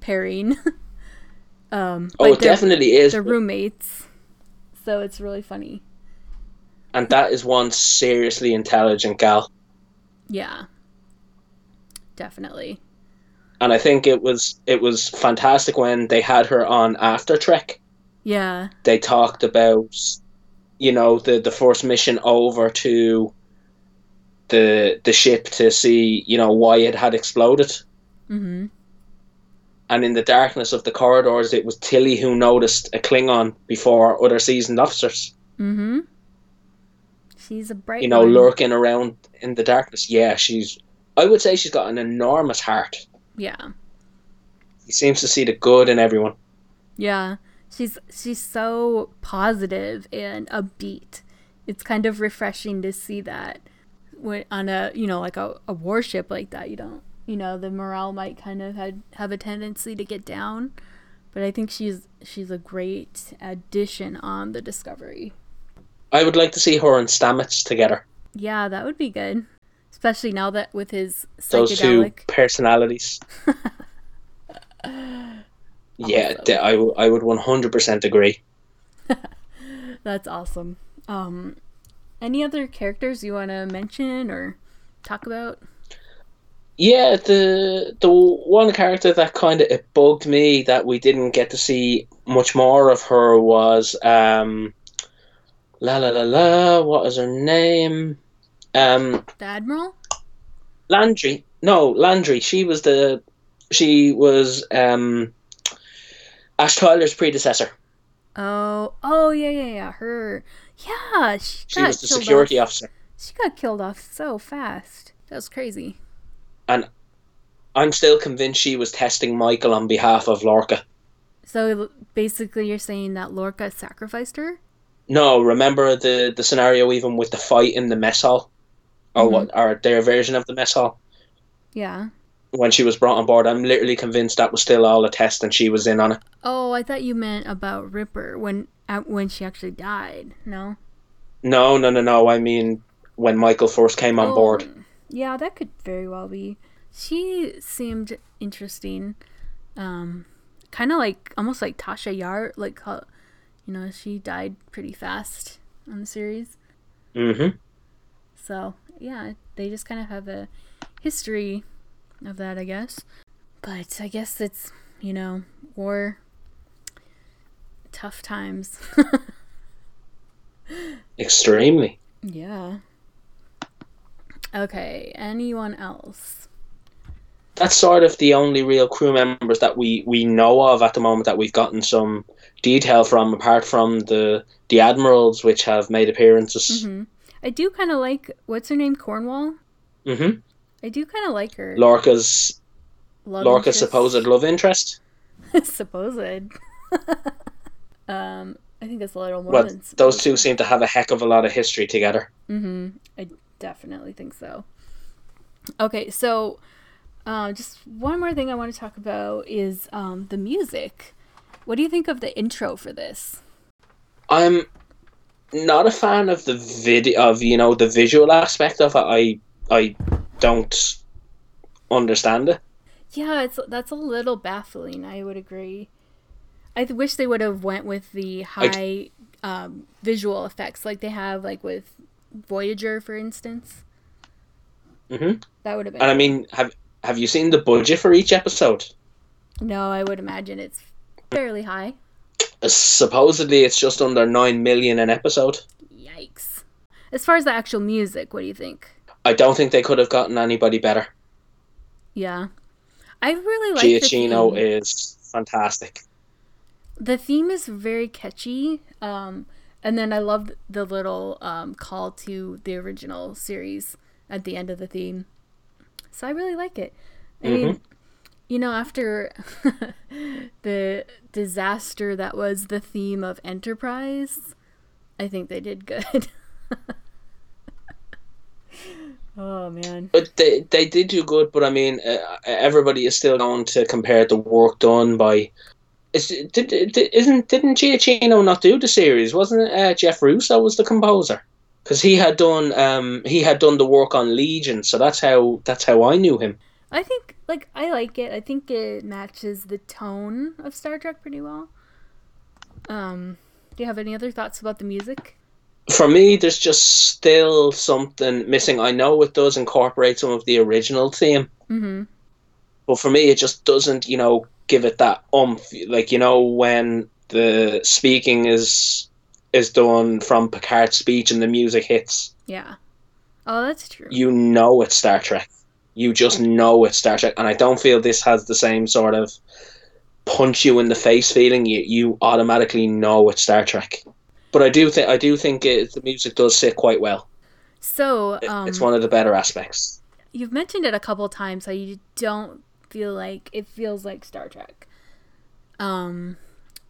pairing. (laughs) um, Oh, it definitely is. They're roommates, so it's really funny. And that is one seriously intelligent gal. Yeah, definitely. And I think it was it was fantastic when they had her on After Trek. Yeah, They talked about, you know, the the first mission over to the the ship to see, you know, why it had exploded. mm-hmm. And in the darkness of the corridors, it was Tilly who noticed a Klingon before other seasoned officers. Mm-hmm. She's a bright. you know, one. lurking around in the darkness. Yeah, she's. I would say she's got an enormous heart. Yeah, He seems to see the good in everyone. yeah. She's she's so positive and upbeat. It's kind of refreshing to see that when on a you know like a, a warship like that. You don't you know the morale might kind of had, have a tendency to get down, but I think she's she's a great addition on the Discovery. I would like to see her and Stamets together. Yeah, that would be good, especially now that with his Those two personalities. (laughs) Yeah, Awesome. I, w- I would 100% agree. (laughs) That's awesome. Um, any other characters you want to mention or talk about? Yeah, the the one character that kind of it bugged me that we didn't get to see much more of her was um, la la la la. What is her name? Um, The Admiral? Landry. No, Landry. She was the she was um Ash Tyler's predecessor. Oh, oh yeah, yeah, yeah. Her, yeah. She, She was the security off. officer. She got killed off so fast. That was crazy. And I'm still convinced she was testing Michael on behalf of Lorca. So basically, you're saying that Lorca sacrificed her? No, remember the the scenario even with the fight in the mess hall, or Mhm. what, or their version of the mess hall Yeah. When she was brought on board. I'm literally convinced that was still all a test and she was in on it. Oh, I thought you meant about Ripper when when she actually died. No. No, no, no, no. I mean when Michael first came on board. Oh, Yeah, that could very well be. She seemed interesting. Um, kind of like almost like Tasha Yar, like how, you know, she died pretty fast on the series. Mm-hmm. So yeah, they just kind of have a history of that, I guess. But I guess it's you know war, tough times. (laughs) Extremely. yeah. Okay. Anyone else? That's sort of the only real crew members that we, we know of at the moment that we've gotten some detail from, apart from the the admirals which have made appearances. hmm I do kind of like what's her name, Cornwell. Mm-hmm. I do kind of like her. Lorca's Love Lorca's interest. supposed love interest. (laughs) supposed. (laughs) um, I think that's a little more Well, than those two seem to have a heck of a lot of history together. Mm-hmm. I definitely think so. Okay, so uh, just one more thing I want to talk about is um, the music. What do you think of the intro for this? I'm not a fan of the video of you know the visual aspect of it. I I don't understand it. Yeah, it's that's a little baffling. I would agree. I wish they would have went with the high um, visual effects like they have like with Voyager, for instance. hmm That would have been. And I mean, have have you seen the budget for each episode? no, I would imagine it's fairly high. Uh, Supposedly, it's just under nine million an episode. Yikes! As far as the actual music, what do you think? I don't think they could have gotten anybody better. Yeah, I really like the Giacchino theme. is fantastic. the theme is very catchy. Um, and then I love the little um, call to the original series at the end of the theme. So I really like it. I mean, you know, after (laughs) the disaster that was the theme of Enterprise, I think they did good. (laughs) oh man. But they they did do good. But I mean, uh, everybody is still going to compare the work done by. Is, did, did, isn't didn't Giacchino not do the series? Wasn't it uh, Jeff Russo was the composer? Because he had done um he had done the work on Legion, so that's how that's how I knew him. I think like I like it. I think it matches the tone of Star Trek pretty well. Um, do you have any other thoughts about the music? For me, there's just still something missing. I know it does incorporate some of the original theme, Mm-hmm. but for me, it just doesn't, you know, give it that umph. Like you know, when the speaking is is done from Picard's speech and the music hits, Yeah. Oh, that's true. you know it's Star Trek. You just know it's Star Trek, and I don't feel this has the same sort of punch you in the face feeling. You you automatically know it's Star Trek. But I do think I do think it, the music does sit quite well. So, um, it's one of the better aspects. you've mentioned it a couple of times how you don't feel like it feels like Star Trek. Um,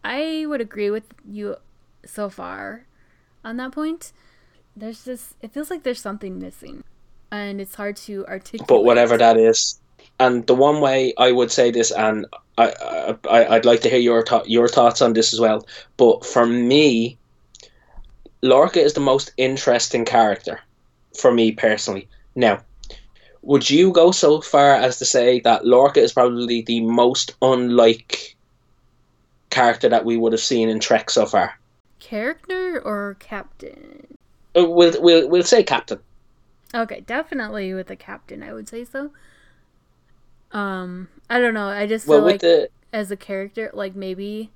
I would agree with you so far on that point. There's just it feels like there's something missing, and it's hard to articulate. But whatever that is, and the one way I would say this, and I, I I'd like to hear your th- your thoughts on this as well. But for me, Lorca is the most interesting character for me personally. Now, would you go so far as to say that Lorca is probably the most unlike character that we would have seen in Trek so far? character or captain. Uh, We'll we'll we'll say Captain. Okay, definitely with the captain, I would say so. Um, I don't know. I just Well, like the as a character, like maybe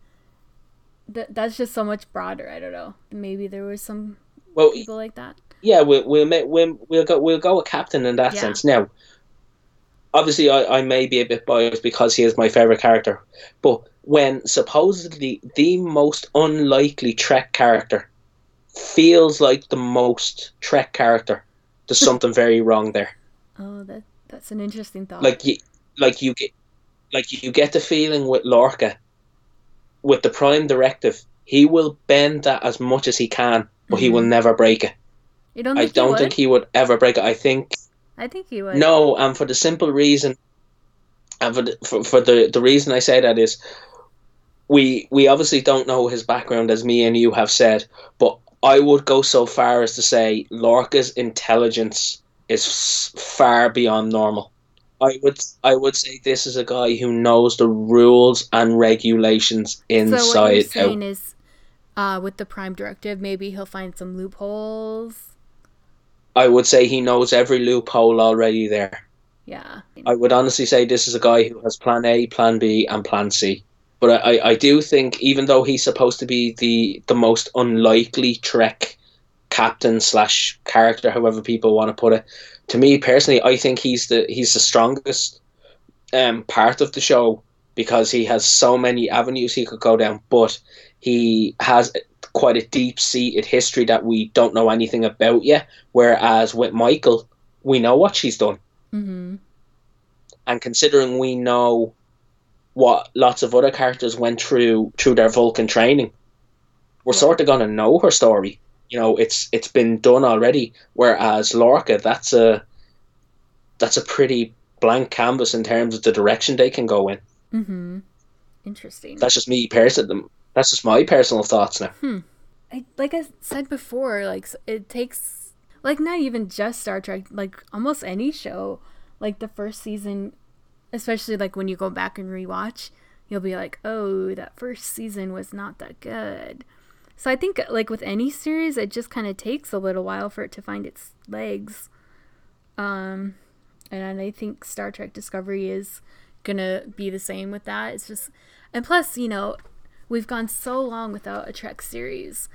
that that's just so much broader. I don't know. Maybe there was some well, people like that. yeah, we'll we'll we'll, we'll go we'll go with captain in that Yeah. sense. Now, obviously, I, I may be a bit biased because he is my favorite character, but when supposedly the most unlikely Trek character feels like the most Trek character, there's something very wrong there. (laughs) Oh, that that's an interesting thought. Like you, like you get, like you get the feeling with Lorca, with the Prime Directive, he will bend that as much as he can, but mm-hmm. he will mm-hmm. never break it. You don't I don't think he would ever break it. I think. I think he would. No, and for the simple reason, and for the, for, for the the reason I say that is, we we obviously don't know his background as me and you have said, but I would go so far as to say Lorca's intelligence is far beyond normal. I would I would say this is a guy who knows the rules and regulations inside. So what you're saying out. is, uh, with the Prime Directive, maybe he'll find some loopholes. I would say he knows every loophole already there. Yeah. I would honestly say this is a guy who has Plan A, Plan B, and Plan C. But I, I do think even though he's supposed to be the the most unlikely Trek captain slash character, however people want to put it, to me personally, I think he's the he's the strongest um, part of the show because he has so many avenues he could go down, but he has quite a deep seated history that we don't know anything about yet. Whereas with Michael, we know what she's done. Mm-hmm. And considering we know what lots of other characters went through through their Vulcan training, we're yeah. sort of gonna know her story you know it's it's been done already. Whereas Lorca, that's a that's a pretty blank canvas in terms of the direction they can go in. Mm-hmm. Interesting. That's just me personally. That's just my personal thoughts now. Hmm. I, like I said before, like it takes like not even just Star Trek, like almost any show. Like the first season, especially like when you go back and rewatch, you'll be like, "Oh, that first season was not that good." So I think like with any series, it just kind of takes a little while for it to find its legs. Um, and I think Star Trek Discovery is gonna be the same with that. It's just, and plus, you know, we've gone so long without a Trek series.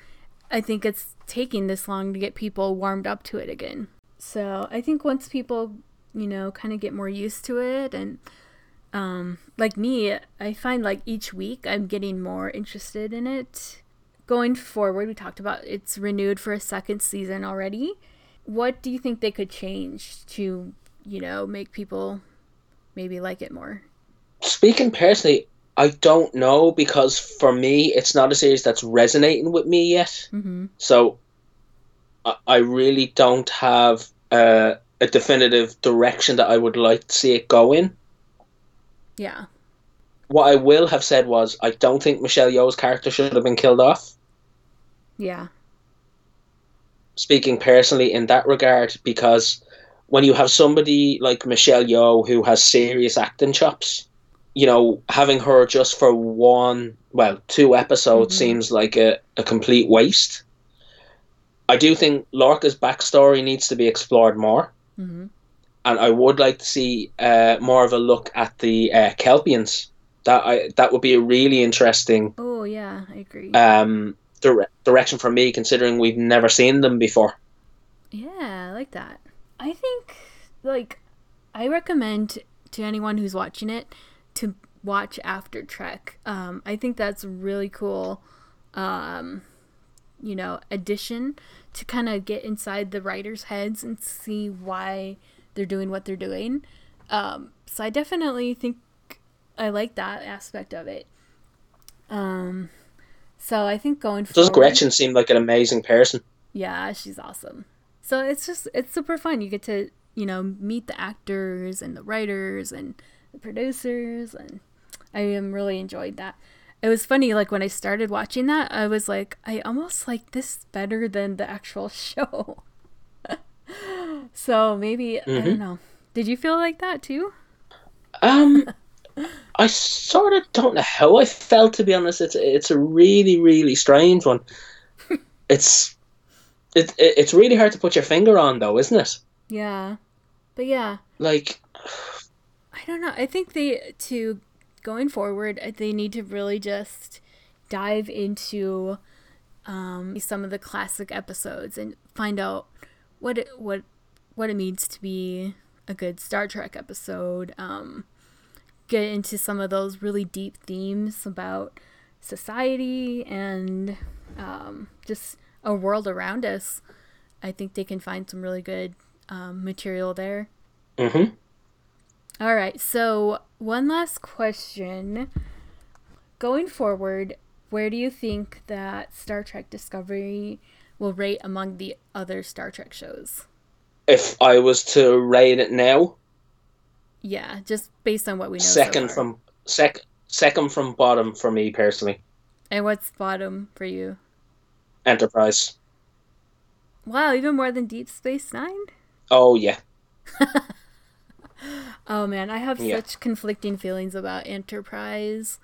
I think it's taking this long to get people warmed up to it again. So I think once people, you know, kind of get more used to it and um, like me, I find like each week I'm getting more interested in it going forward, we talked about it's renewed for a second season already. What do you think they could change to, you know, make people maybe like it more? Speaking personally, I don't know because for me, it's not a series that's resonating with me yet. Mm-hmm. So I really don't have a, a definitive direction that I would like to see it go in. Yeah what I will have said was I don't think Michelle Yeoh's character should have been killed off. Yeah. Speaking personally in that regard, because when you have somebody like Michelle Yeoh who has serious acting chops, you know, having her just for one, well, two episodes mm-hmm. seems like a, a complete waste. I do think Lorca's backstory needs to be explored more. Mm-hmm. And I would like to see uh, more of a look at the uh, Kelpians that I that would be a really interesting. Oh yeah, I agree. Um, dire- direction for me, considering we've never seen them before. Yeah, I like that. I think like I recommend to anyone who's watching it to watch After Trek. Um, I think that's really cool. Um, you know, addition to kind of get inside the writers' heads and see why they're doing what they're doing. Um, so I definitely think I like that aspect of it. Um, so I think going Does Gretchen seem like an amazing person? Yeah, she's awesome. So it's just it's super fun. You get to you know meet the actors and the writers and the producers, and I am really enjoyed that. It was funny, like when I started watching that, I was like, I almost like this better than the actual (laughs) show. so maybe mm-hmm. I don't mm-hmm. know. Did you feel like that too? Um, (laughs) I sort of don't know how I felt to be honest. It's it's a really really strange one. (laughs) it's it, it it's really hard to put your finger on though, isn't it? Yeah, but yeah, like I don't know. I think they to going forward, they need to really just dive into um, some of the classic episodes and find out what it what what it means to be a good Star Trek episode. Um, get into some of those really deep themes about society and um, just a world around us, I think they can find some really good um, material there. Mm-hmm. All right. So, one last question. Going forward, where do you think that Star Trek Discovery will rate among the other Star Trek shows? If I was to rate it now, Yeah, just based on what we know. so second far. from sec second from bottom for me personally. And what's bottom for you? Enterprise. Wow, even more than Deep Space Nine? Oh yeah. (laughs) Oh man, I have Yeah. such conflicting feelings about Enterprise.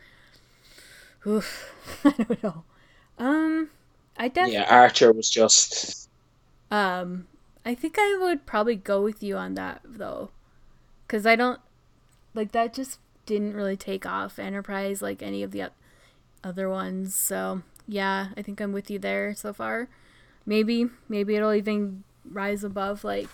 Oof, (laughs) I don't know. Um, I definitely. Yeah, Archer was just Um, I think I would probably go with you on that though, because I don't like that. Just didn't really take off Enterprise like any of the other ones. So yeah, I think I'm with you there so far. Maybe maybe it'll even rise above like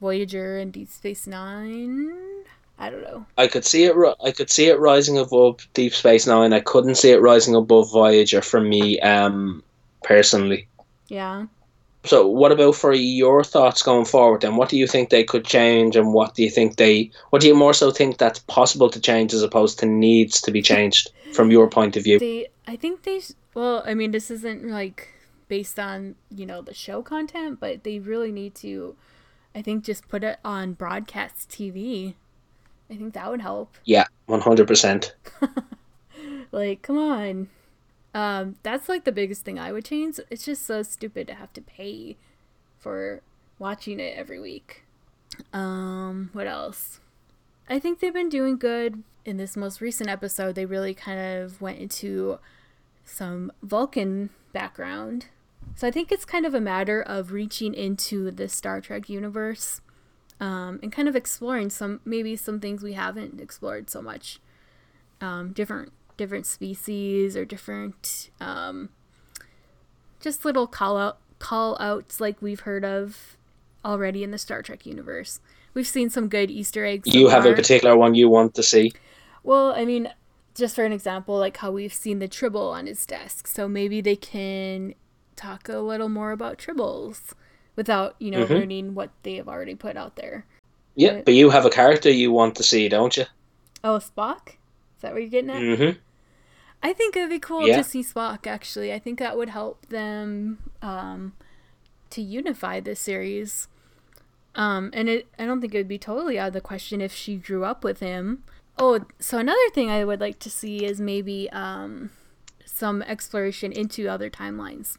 Voyager and Deep Space Nine. I don't know. I could see it. I could see it rising above Deep Space Nine. I couldn't see it rising above Voyager for me, um, personally. Yeah. So, what about for your thoughts going forward? Then, what do you think they could change, and what do you think they? What do you more so think that's possible to change as opposed to needs to be changed from your point of view? They, I think they. Well, I mean, this isn't like based on you know the show content, but they really need to. I think just put it on broadcast TV. I think that would help. Yeah, one hundred percent. (laughs) Like, come on. Um, that's like the biggest thing I would change. It's just so stupid to have to pay for watching it every week. Um, what else? I think they've been doing good in this most recent episode. They really kind of went into some Vulcan background. So I think it's kind of a matter of reaching into the Star Trek universe um, and kind of exploring some maybe some things we haven't explored so much. Um, different different species or different um, just little call out call outs like we've heard of already in the Star Trek universe. We've seen some good Easter eggs. so You have a particular one you want to see. Well, I mean, just for an example, like how we've seen the Tribble on his desk. So maybe they can talk a little more about Tribbles without, you know, Mhm. ruining what they have already put out there. Yeah, Right. but you have a character you want to see, don't you? Oh, Spock? Is that what you're getting at? Mm-hmm. I think it'd be cool Yeah. to see Spock, actually. I think that would help them um, to unify this series. Um, and it, I don't think it would be totally out of the question if she grew up with him. Oh, so another thing I would like to see is maybe um, some exploration into other timelines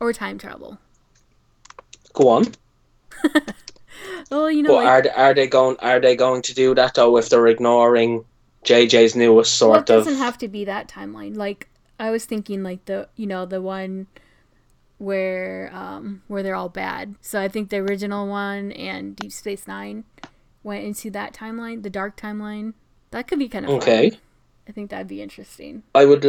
or time travel. Go on. (laughs) Well, you know, But like, are are they going? Are they going to do that though? If they're ignoring JJ's newest well, it sort of doesn't have to be that timeline. Like I was thinking, like the you know the one where um where they're all bad. So I think the original one and Deep Space Nine went into that timeline, the dark timeline. That could be kind of okay. Fun. I think that'd be interesting. I would.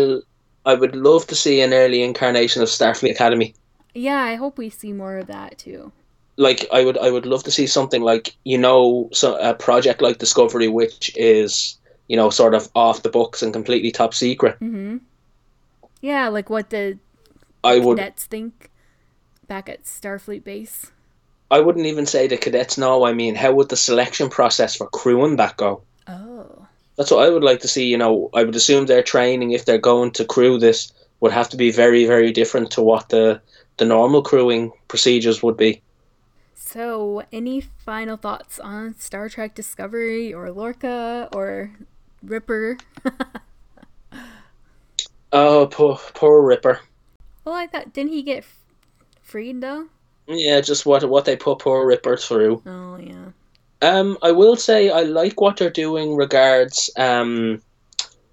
I would love to see an early incarnation of Starfleet Academy. Yeah, I hope we see more of that too. Like I would. I would love to see something like you know, so a project like Discovery, which is you know sort of off the books and completely top secret. Mm-hmm. Yeah, like what the I would. cadets think back at Starfleet base. I wouldn't even say the cadets know. I mean, how would the selection process for crewing that go? Oh. That's what I would like to see. You know, I would assume their training, if they're going to crew this, would have to be very, very different to what the the normal crewing procedures would be. So, any final thoughts on Star Trek Discovery or Lorca or Ripper? (laughs) Oh, poor, poor Ripper. well, I thought didn't he get f- freed though? Yeah, just what what they put poor Ripper through. Oh yeah. Um, I will say I like what they're doing regards um,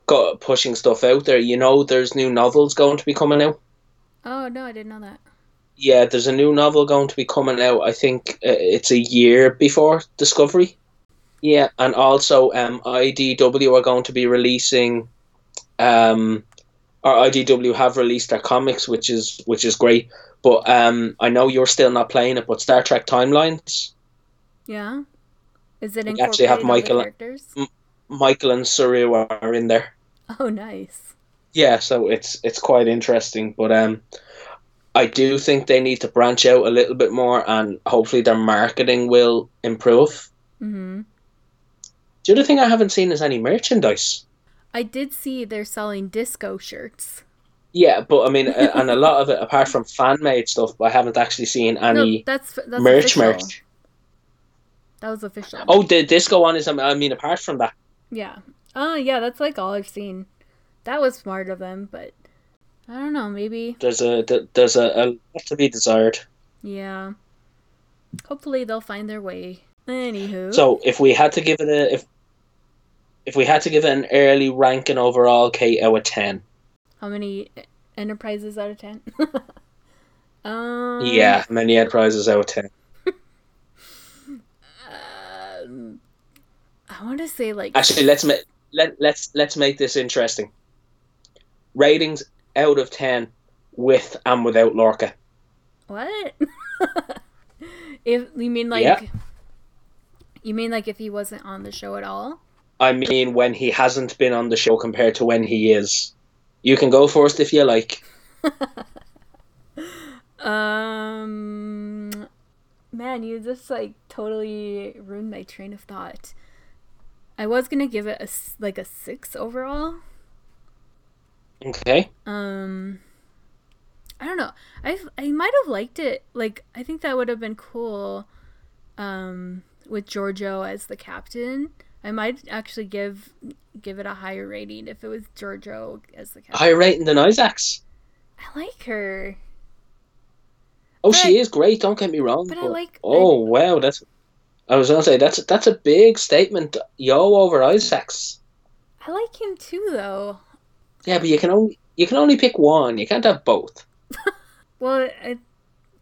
got pushing stuff out there. You know, there's new novels going to be coming out. Oh no, I didn't know that. Yeah, there's a new novel going to be coming out. I think uh, it's a year before Discovery. Yeah, and also um, IDW are going to be releasing, um, or IDW have released their comics, which is which is great. But um, I know you're still not playing it. But Star Trek Timelines, Yeah. Is it actually have Michael- characters? Michael and Saru are in there. Oh, nice. Yeah, so it's it's quite interesting. But um, I do think they need to branch out a little bit more, and hopefully their marketing will improve. hmm The other thing I haven't seen is any merchandise. I did see they're selling disco shirts. Yeah, but I mean, uh, (laughs) and a lot of it, apart from fan made stuff, I haven't actually seen any no, that's that's merch. official. Merch. That was official. Oh, the disco one is. I mean, apart from that, Yeah. Oh, yeah, that's like all I've seen. That was smart of them, but I don't know, maybe. there's a there's a, a lot to be desired. Yeah. Hopefully they'll find their way. Anywho. So if we had to give it a if if we had to give it an early ranking overall, Kate out of ten. how many enterprises out of 10? (laughs) um Yeah, many enterprises out of ten. um, I want to say like Actually, let's make let let's let's make this interesting. Ratings out of ten, with and without Lorca. What? (laughs) if you mean like Yeah. You mean like if he wasn't on the show at all? I mean, when he hasn't been on the show compared to when he is. You can go first if you like. (laughs) Um, man, you just like totally ruined my train of thought. I was gonna give it a like a six overall. Okay. Um, I don't know. I I might have liked it. Like I think that would have been cool. Um, with Georgiou as the captain, I might actually give give it a higher rating if it was Georgiou as the captain. Higher rating than Isaacs. I like her, Oh, But she I- is great. Don't get me wrong. but I like. Oh wow, that's. I was gonna say that's that's a big statement. Yo over Isaacs. I, I like him too, though. Yeah, but you can only you can only pick one. You can't have both. (laughs) Well, I,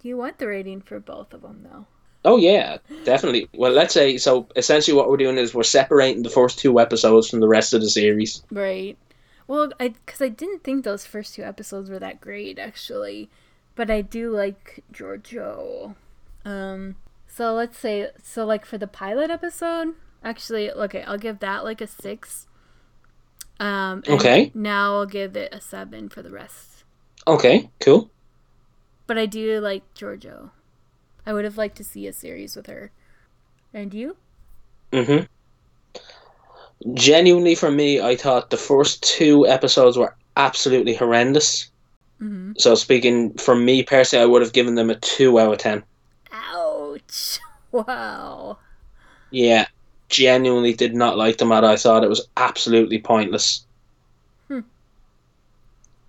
you want the rating for both of them, though. Oh yeah, definitely. Well, let's say so. Essentially, what we're doing is we're separating the first two episodes from the rest of the series. Right. Well, I because I didn't think those first two episodes were that great, actually, but I do like Georgiou. Um. So let's say so like for the pilot episode, actually, okay, I'll give that like a six. Um. and Okay. Now I'll give it a seven for the rest. Okay, cool. But I do like Georgiou. I would have liked to see a series with her. And you? Mm-hmm. Genuinely, for me, I thought the first two episodes were absolutely horrendous. Mm-hmm. So, speaking for me personally, I would have given them a two out of ten. Ouch! (laughs) Wow. Yeah, genuinely did not like them at. all. I thought it was absolutely pointless. Hmm.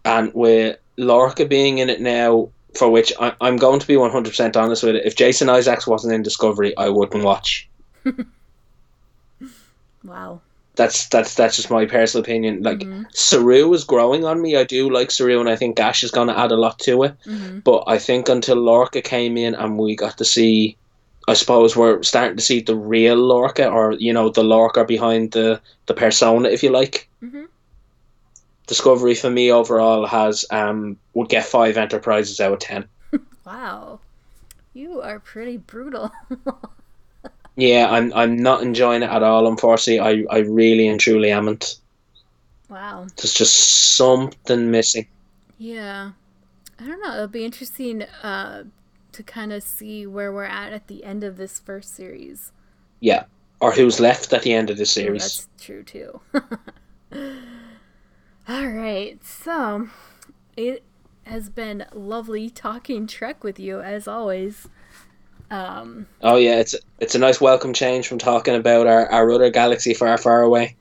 And with Lorca being in it now, for which I, I'm going to be 100% honest with it, if Jason Isaacs wasn't in Discovery, I wouldn't watch. (laughs) Wow. That's that's that's just my personal opinion. Like Mhm. Saru is growing on me. I do like Saru, and I think Gash is going to add a lot to it. Mm-hmm. But I think until Lorca came in and we got to see, I suppose we're starting to see the real Lorca, or you know, the Lorca behind the the persona, if you like. Mm-hmm. Discovery for me overall has um would get five enterprises out of ten. (laughs) Wow. You are pretty brutal. (laughs) Yeah, I'm I'm not enjoying it at all. Unfortunately, I I really and truly amn't. wow. There's just something missing. Yeah. I don't know. It'll be interesting uh, to kind of see where we're at at the end of this first series. Yeah, or who's left at the end of the Oh, series. that's true, too. (laughs) All right. So, it has been lovely talking Trek with you, as always. Um, Oh yeah, it's it's a nice welcome change from talking about our, our other galaxy far far away.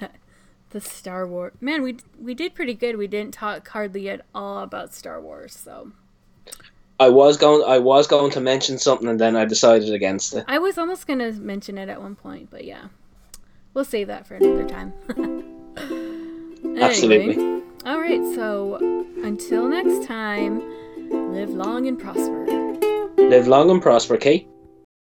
(laughs) the Star Wars. Man, we we did pretty good. We didn't talk hardly at all about Star Wars, so I was going I was going to mention something and then I decided against it. I was almost gonna mention it at one point, but yeah, we'll save that for another time. (laughs) Absolutely. Anyway, all right. So until next time, live long and prosper. Live long and prosper, Kate.